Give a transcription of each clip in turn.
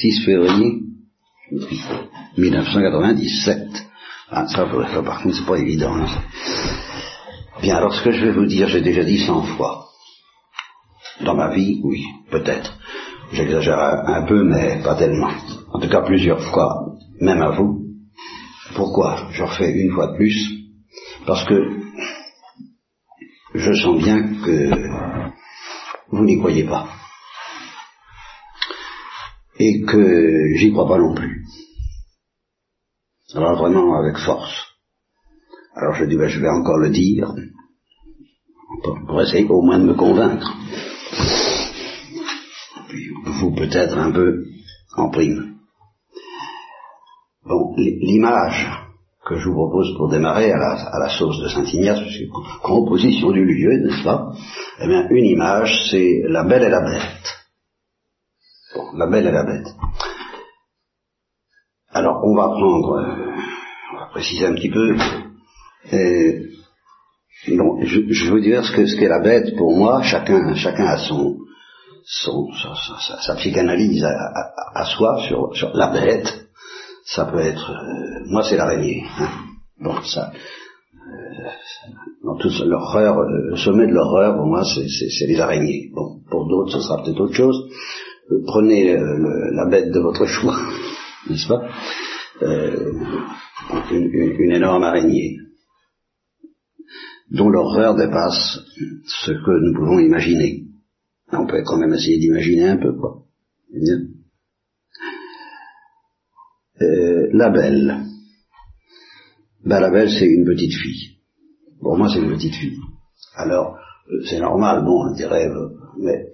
6 février 1997. Ah, ça, par contre, c'est pas évident. Bien, alors ce que je vais vous dire, j'ai déjà dit 100 fois. Dans ma vie, oui, peut-être. J'exagère un, peu, mais pas tellement. En tout cas, plusieurs fois, même à vous. Pourquoi Je refais une fois de plus? Parce que je sens bien que vous n'y croyez pas. Et que j'y crois pas non plus. Alors vraiment avec force. Alors je dis, ben, je vais encore le dire, pour essayer au moins de me convaincre. vous peut-être un peu en prime. Bon, l'image que je vous propose pour démarrer à la, à la sauce de Saint-Ignace, composition du lieu, n'est-ce pas? Eh bien, une image, c'est la belle et la bête. La belle et la bête. Alors, on va prendre, euh, on va préciser un petit peu. Je, vous dire ce que ce qu'est la bête pour moi. Chacun, chacun a son, son sa, psychanalyse à, soi sur, sur la bête ça peut être, euh, moi c'est l'araignée. Hein. Bon, ça, euh, dans l'horreur, le sommet de l'horreur, pour moi, c'est les araignées. Bon, pour d'autres, ce sera peut-être autre chose. Prenez la bête de votre choix, n'est-ce pas? Une, une, énorme araignée, dont l'horreur dépasse ce que nous pouvons imaginer. On peut quand même essayer d'imaginer un peu, quoi. Euh, la belle. Ben, la belle, c'est une petite fille. Pour moi, c'est une petite fille. Alors, euh, c'est normal, bon, on dirait, euh, mais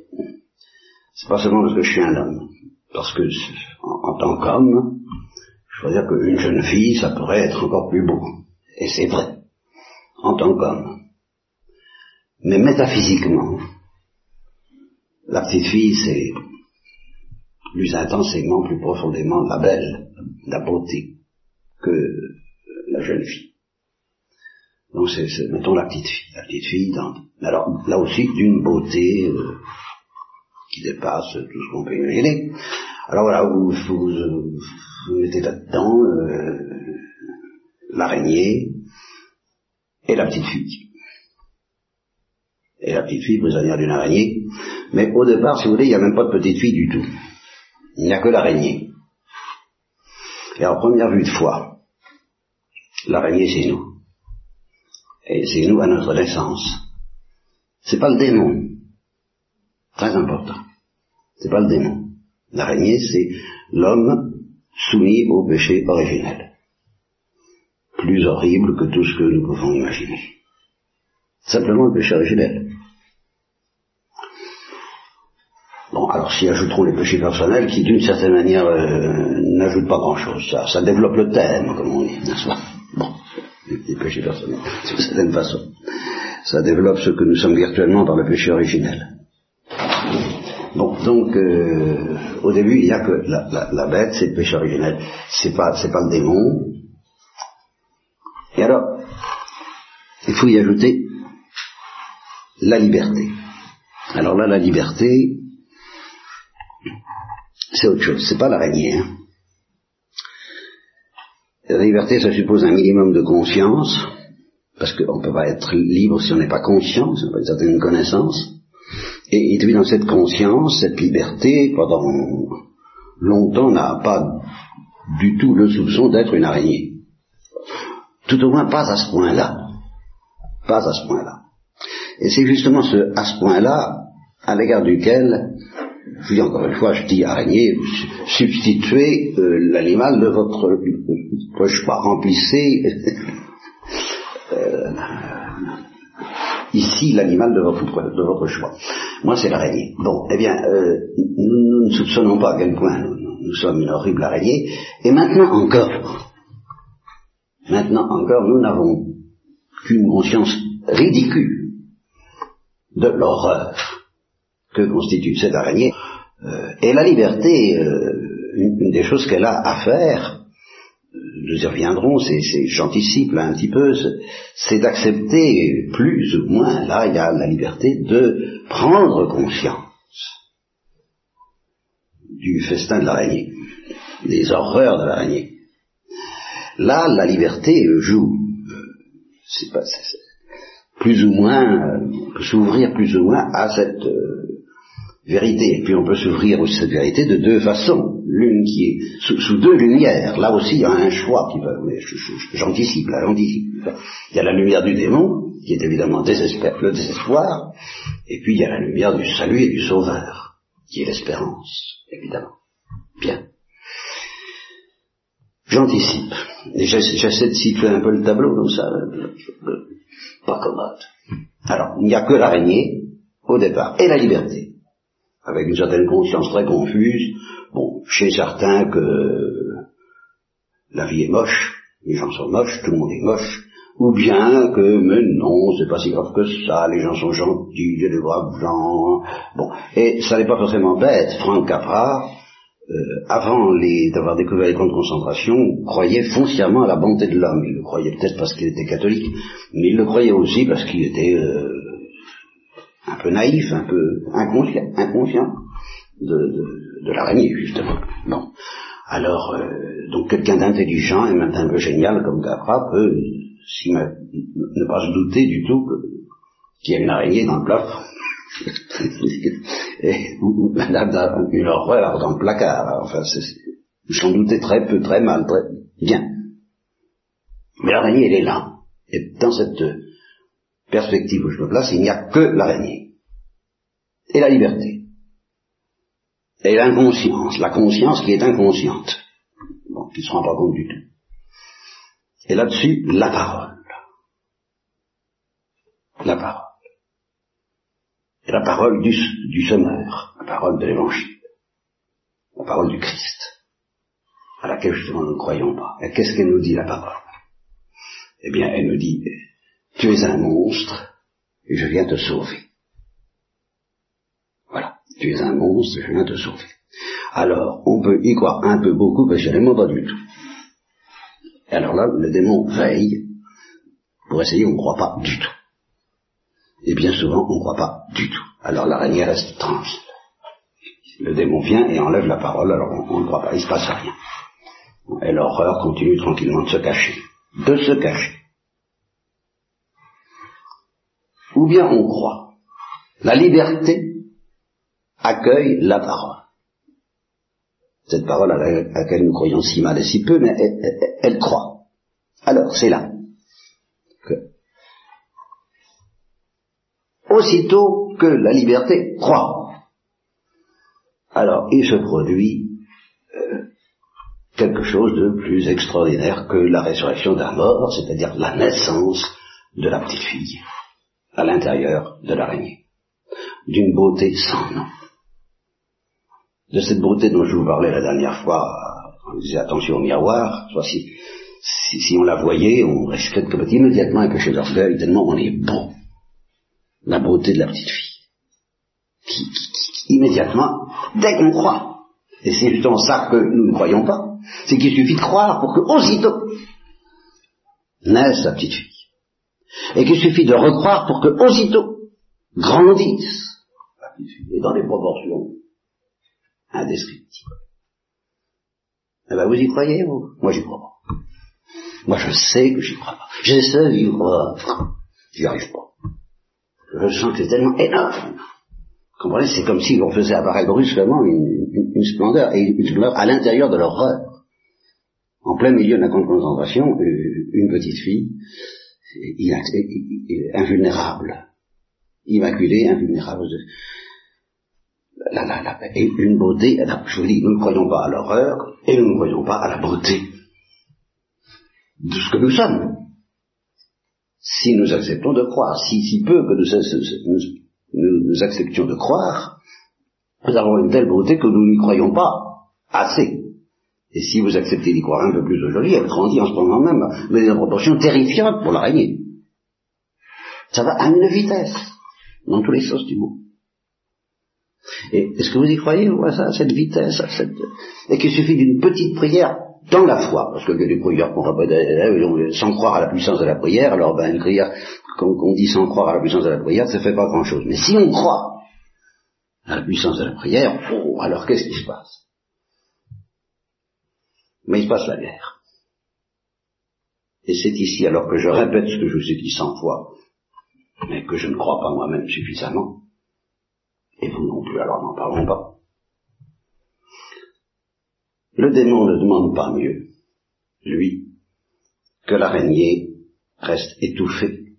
c'est pas seulement parce que je suis un homme. Parce que, en, tant qu'homme, je veux dire qu'une jeune fille, ça pourrait être encore plus beau. Et c'est vrai. En tant qu'homme. Mais métaphysiquement, la petite fille, c'est plus intensément, plus profondément la belle la beauté que la jeune fille. Donc c'est, mettons la petite fille, la petite fille, dans, alors là aussi d'une beauté euh, qui dépasse tout ce qu'on peut imaginer. Alors voilà, vous, vous, mettez là-dedans euh, l'araignée et la petite fille. Et la petite fille prisonnière d'une araignée. Mais au départ, si vous voulez, il n'y a même pas de petite fille du tout. Il n'y a que l'araignée. Et en première vue de foi, l'araignée c'est nous. Et c'est nous à notre naissance. C'est pas le démon. Très important. C'est pas le démon. L'araignée c'est l'homme soumis au péché originel. Plus horrible que tout ce que nous pouvons imaginer. Simplement le péché originel. Bon, alors s'y ajouteront les péchés personnels qui, d'une certaine manière, euh, n'ajoutent pas grand-chose. Ça, ça développe le thème, comme on dit, n'est-ce pas? Bon, les, péchés personnels, d'une certaine façon. Ça développe ce que nous sommes virtuellement dans le péché originel. Donc, euh, au début, il n'y a que la, la, bête, c'est le péché originel. C'est pas, c'est pas le démon. Et alors, il faut y ajouter la liberté. Alors là, la liberté, c'est autre chose, c'est pas l'araignée. Hein. La liberté, ça suppose un minimum de conscience, parce qu'on ne peut pas être libre si on n'est pas conscient, si on n'a pas une certaine connaissance. Et, et dans cette conscience, cette liberté, pendant longtemps, n'a pas du tout le soupçon d'être une araignée. Tout au moins pas à ce point-là. Pas à ce point-là. Et c'est justement ce, à ce point-là, à l'égard duquel je dis encore une fois, je dis araignée, substituez euh, l'animal de votre, votre choix, remplissez euh, ici l'animal de votre, de votre choix. Moi, c'est l'araignée. Bon, eh bien, euh, nous, ne soupçonnons pas à quel point nous, sommes une horrible araignée, et maintenant encore, maintenant encore, nous n'avons qu'une conscience ridicule de l'horreur que constitue cette araignée. Euh, et la liberté, euh, une, des choses qu'elle a à faire, nous y reviendrons, c'est, j'anticipe un petit peu, c'est d'accepter plus ou moins, là il y a la liberté de prendre conscience du festin de l'araignée, des horreurs de l'araignée. Là, la liberté joue. C'est pas, plus ou moins, peut s'ouvrir plus ou moins à cette euh, vérité. Et puis on peut s'ouvrir aussi cette vérité de deux façons. L'une qui est sous, deux lumières. Là aussi, il y a un choix qui va. J'anticipe, là, j'anticipe. Il y a la lumière du démon, qui est évidemment le désespoir, et puis il y a la lumière du salut et du sauveur, qui est l'espérance, évidemment. Bien. J'anticipe. Et j'essaie de situer un peu le tableau comme ça. Pas commode. Alors, il n'y a que l'araignée, au départ, et la liberté. Avec une certaine conscience très confuse. Bon, chez certains que la vie est moche, les gens sont moches, tout le monde est moche, ou bien que, mais non, c'est pas si grave que ça, les gens sont gentils, il y a des braves gens. Bon, et ça n'est pas forcément bête. Franck Capra, euh, avant d'avoir découvert les camps de concentration, croyait foncièrement à la bonté de l'homme. Il le croyait peut-être parce qu'il était catholique, mais il le croyait aussi parce qu'il était euh, un peu naïf, un peu inconscient, inconscient de, l'araignée, justement. Bon. Alors, euh, donc quelqu'un d'intelligent et même un peu génial comme Capra peut ne pas se douter du tout qu'il y a une araignée dans le plafond. et, ou, madame une horreur dans le placard. Enfin, j'en doutais très peu, très mal, très bien. Mais l'araignée, elle est là. Et dans cette perspective où je me place, il n'y a que l'araignée. Et la liberté. Et l'inconscience, la conscience qui est inconsciente. Bon, qui ne se rend pas compte du tout. Et là-dessus, la parole. La parole la parole du, du Sommeur, la parole de l'Évangile, la parole du Christ, à laquelle justement nous ne croyons pas. Et qu'est-ce qu'elle nous dit la parole? Eh bien, elle nous dit, tu es un monstre et je viens te sauver. Voilà, tu es un monstre et je viens te sauver. Alors, on peut y croire un peu beaucoup, mais passionnément pas du tout. Et alors là, le démon veille pour essayer, on ne croit pas du tout. Et bien souvent, on ne croit pas du tout. Alors l'araignée reste tranquille. Le démon vient et enlève la parole, alors on ne croit pas, il ne se passe rien. Et l'horreur continue tranquillement de se cacher. De se cacher. Ou bien on croit. La liberté accueille la parole. Cette parole à laquelle nous croyons si mal et si peu, mais elle croit. Alors, c'est là aussitôt que la liberté croît. Alors il se produit euh, quelque chose de plus extraordinaire que la résurrection d'un mort, c'est-à-dire la naissance de la petite fille à l'intérieur de l'araignée, d'une beauté sans nom. De cette beauté dont je vous parlais la dernière fois, on disait attention au miroir, soit si, si, on la voyait, on risquerait de immédiatement que chez l'orgueil, tellement on est beau la beauté de la petite fille. Qui, immédiatement, dès qu'on croit, et c'est justement ça que nous ne croyons pas, c'est qu'il suffit de croire pour que aussitôt naisse la petite fille. Et qu'il suffit de recroire pour que aussitôt grandisse et dans des proportions indescriptibles. Eh ben vous y croyez, vous? Moi j'y crois pas. Moi je sais que j'y crois pas. J'essaie d'y croire. J'y arrive pas je sens que c'est tellement énorme. Vous comprenez? C'est comme si on faisait apparaître brusquement une, une, splendeur, et une splendeur à l'intérieur de l'horreur. En plein milieu de la concentration, euh, une petite fille, invulnérable, immaculée, invulnérable, la, la, la, et une beauté, je vous dis, nous ne croyons pas à l'horreur, et nous ne croyons pas à la beauté de ce que nous sommes. Si nous acceptons de croire, si, si peu que nous, nous, acceptions de croire, nous avons une telle beauté que nous n'y croyons pas assez. Et si vous acceptez d'y croire un peu plus aujourd'hui, elle grandit en ce moment même, mais des proportions terrifiantes pour l'araignée. Ça va à une vitesse, dans tous les sens du mot. Et est-ce que vous y croyez, vous, à ça, cette vitesse, à cette... et qu'il suffit d'une petite prière dans la foi, parce que les prières qu'on répète sans croire à la puissance de la prière, alors ben une prière qu'on dit sans croire à la puissance de la prière, ça fait pas grand chose. Mais si on croit à la puissance de la prière, oh, alors qu'est-ce qui se passe? Mais il se passe la guerre. Et c'est ici, alors que je répète ce que je vous ai dit cent fois, mais que je ne crois pas moi-même suffisamment, et vous non plus, alors n'en parlons pas. Le démon ne demande pas mieux, lui, que l'araignée reste étouffée,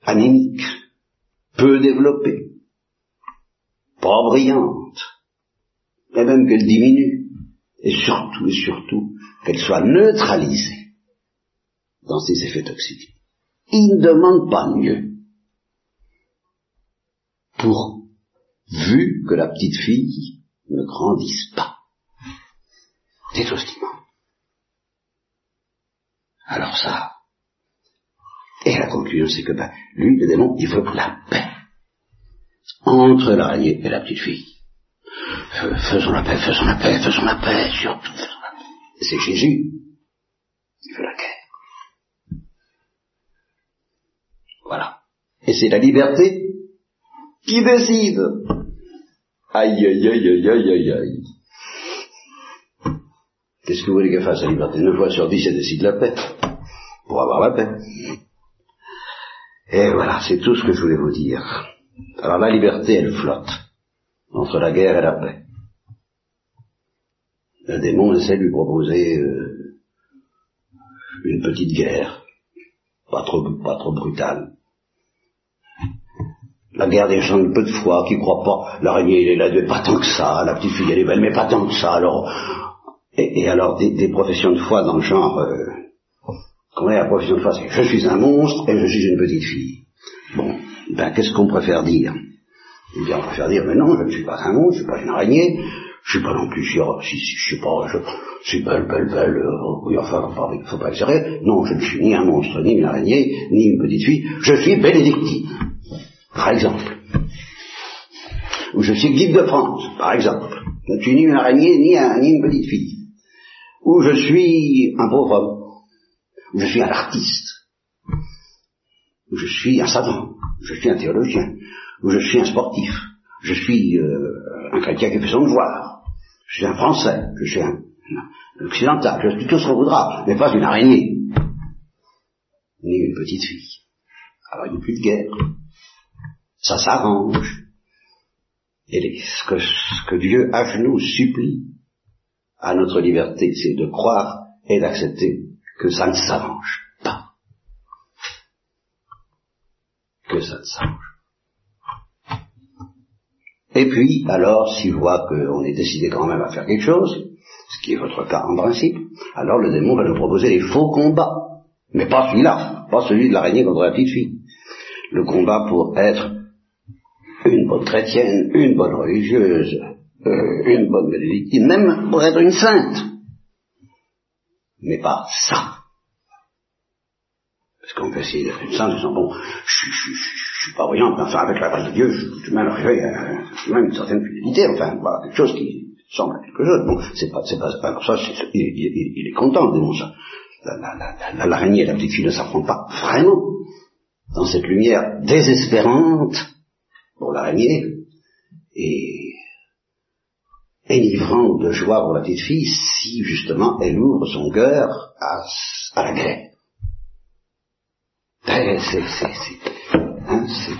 anémique, peu développée, pas brillante, et même qu'elle diminue, et surtout, et surtout, qu'elle soit neutralisée dans ses effets toxiques. Il ne demande pas mieux. Pour, vu que la petite fille ne grandisse pas. C'est tout ce. Alors ça, et la conclusion c'est que ben, lui, le démon, il veut la paix entre l'araignée et la petite fille. Faisons la paix, faisons la paix, faisons la paix, surtout faisons la paix. C'est Jésus qui veut la guerre. Voilà. Et c'est la liberté qui décide. Aïe, aïe, aïe, aïe, aïe, aïe, aïe. Qu'est-ce que vous voulez qu'elle fasse la liberté? Neuf fois sur dix, elle décide la paix. Pour avoir la paix. Et voilà, c'est tout ce que je voulais vous dire. Alors la liberté, elle flotte entre la guerre et la paix. Le démon essaie de lui proposer euh, une petite guerre, pas trop, pas trop brutale. La guerre des gens de peu de foi, qui croient pas, l'araignée elle est là, mais pas tant que ça, la petite fille elle est belle, mais pas tant que ça, alors, et, alors des, professions de foi dans le genre, euh, comment est la profession de foi, c'est je suis un monstre et je suis une petite fille. Bon, ben qu'est-ce qu'on préfère dire? Eh bien, on préfère dire, mais non, je ne suis pas un monstre, je ne suis pas une araignée, je suis pas non plus je sais pas, je, suis belle, belle, belle, euh, oui, enfin, faut faut pas exagérer. Non, je ne suis ni un monstre, ni une araignée, ni une petite fille, je suis bénédictine, par exemple. Ou je suis guide de France, par exemple. Je ne suis ni une araignée, ni, ni une petite fille. Ou je suis un pauvre homme. Ou je suis un artiste. Ou je suis un savant. Je suis un théologien. Je suis un sportif. Je suis euh, un chrétien qui fait son devoir je suis un Français, je suis un, occidental, je suis tout ce qu'on voudra, mais pas une araignée, ni une petite fille. Alors il n'y a plus de guerre. Ça s'arrange. Et ce que, ce que Dieu à genoux supplie à notre liberté, c'est de croire et d'accepter que ça ne s'arrange pas. Que ça ne s'arrange et puis, alors, s'il voit qu'on est décidé quand même à faire quelque chose, ce qui est votre cas en principe, alors le démon va nous proposer les faux combats. Mais pas celui-là, pas celui de l'araignée contre la petite fille. Le combat pour être une bonne chrétienne, une bonne religieuse, euh, une bonne bénédictine, même pour être une sainte. Mais pas ça. Parce qu'on peut essayer d'être une sainte en disant, bon, je, je, je, suis pas voyant, mais enfin, avec la grâce de Dieu, je suis même arrivé à même une certaine fidélité, enfin, voilà, quelque chose qui semble à quelque chose. Bon, c'est pas, c'est pas, alors ça, il, il, est content, disons ça. L'araignée la, la, et la petite fille ne s'affrontent pas vraiment dans cette lumière désespérante pour l'araignée et enivrante de joie pour la petite fille si justement elle ouvre son cœur à, à la guerre. Ben, c'est, c'est, c'est, hein, c'est,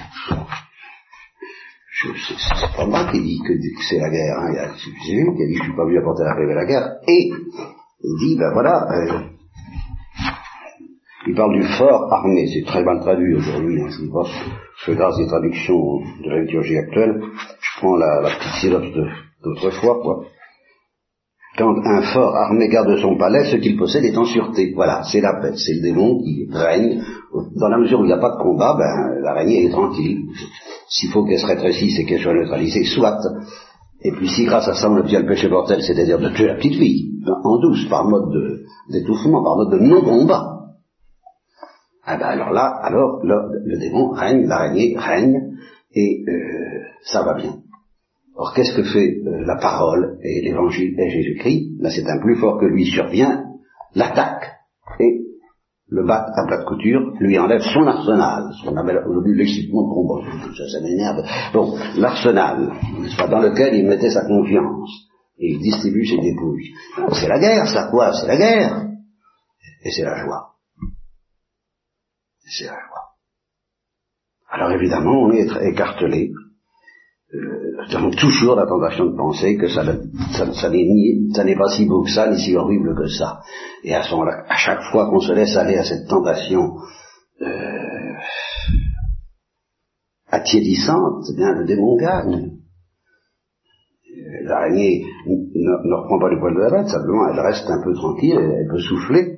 pas moi qui dis que, c'est la guerre, hein. il y a Jésus qui a dit je suis pas venu apporter la paix la guerre, et il dit ben voilà, euh, il parle du fort armé, c'est très mal traduit aujourd'hui, hein, je ne pense que grâce des traductions de la liturgie actuelle, je prends la, la petite d'autrefois, quoi. Quand un fort armé garde son palais, ce qu'il possède est en sûreté. Voilà, c'est la paix, c'est le démon qui règne. Dans la mesure où il n'y a pas de combat, ben, l'araignée est tranquille. S'il faut qu'elle se rétrécisse et qu'elle soit neutralisée, soit. Et puis si grâce à ça on obtient le péché mortel, c'est-à-dire de tuer la petite fille, en douce, par mode d'étouffement, par mode de non-combat, ah ben alors là, alors le, démon règne, l'araignée règne, et euh, ça va bien. Or, qu'est-ce que fait euh, la parole et l'évangile et Jésus-Christ? Là, c'est un plus fort que lui survient, l'attaque, et le bat à plat de couture, lui enlève son arsenal, ce qu'on appelle aujourd'hui l'excitement de combat, ça, ça m'énerve. Bon, l'arsenal, dans lequel il mettait sa confiance, Et il distribue ses dépouilles. C'est la guerre, ça quoi? C'est la guerre. Et c'est la joie. C'est la joie. Alors évidemment, on est écartelé. Euh, nous avons toujours la tentation de penser que ça, ça, n'est pas si beau que ça, ni si horrible que ça. Et à, à chaque fois qu'on se laisse aller à cette tentation euh, attiédissante, eh bien le démon gagne. L'araignée ne, reprend pas le poil de la bête, simplement elle reste un peu tranquille, elle peut souffler,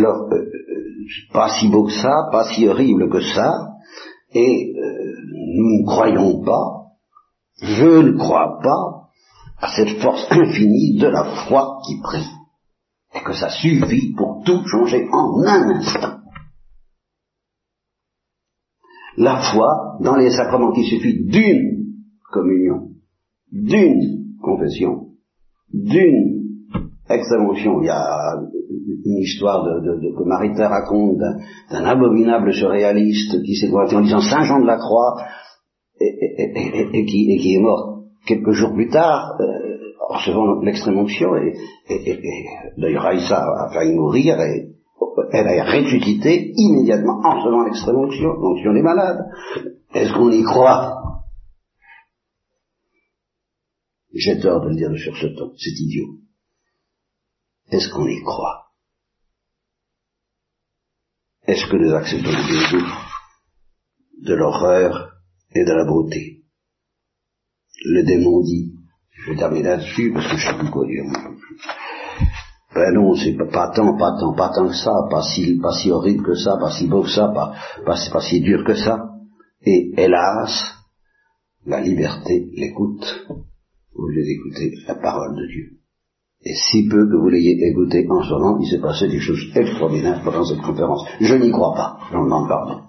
Alors, euh, euh, pas si beau que ça, pas si horrible que ça, et euh, nous ne croyons pas, je ne crois pas, à cette force infinie de la foi qui prie, et que ça suffit pour tout changer en un instant. La foi, dans les sacrements, qui suffit d'une communion, d'une confession, d'une extrême-onction. Il y a une histoire de, de, que Maritain raconte d'un abominable surréaliste qui s'est pointé en disant Saint Jean de la Croix et, qui, qui, est mort quelques jours plus tard euh, en recevant l'extrême-onction et, d'ailleurs Aïssa a failli mourir et elle a ressuscité immédiatement en recevant l'extrême-onction, l'onction des malades. Est-ce qu'on y croit? J'ai tort de le dire sur ce ton, c'est idiot. Est-ce qu'on y croit? Est-ce que nous acceptons le de l'horreur et de la beauté? Le démon dit, je vais terminer là-dessus parce que je sais plus quoi dire. Ben non, c'est pas, tant, pas tant, pas tant que ça, pas si, pas si horrible que ça, pas si beau que ça, pas, pas, pas si dur que ça. Et hélas, la liberté l'écoute au lieu d'écouter la parole de Dieu. Et si peu que vous l'ayez écouté en ce moment, il s'est passé des choses extraordinaires pendant cette conférence. Je n'y crois pas, je demande pardon.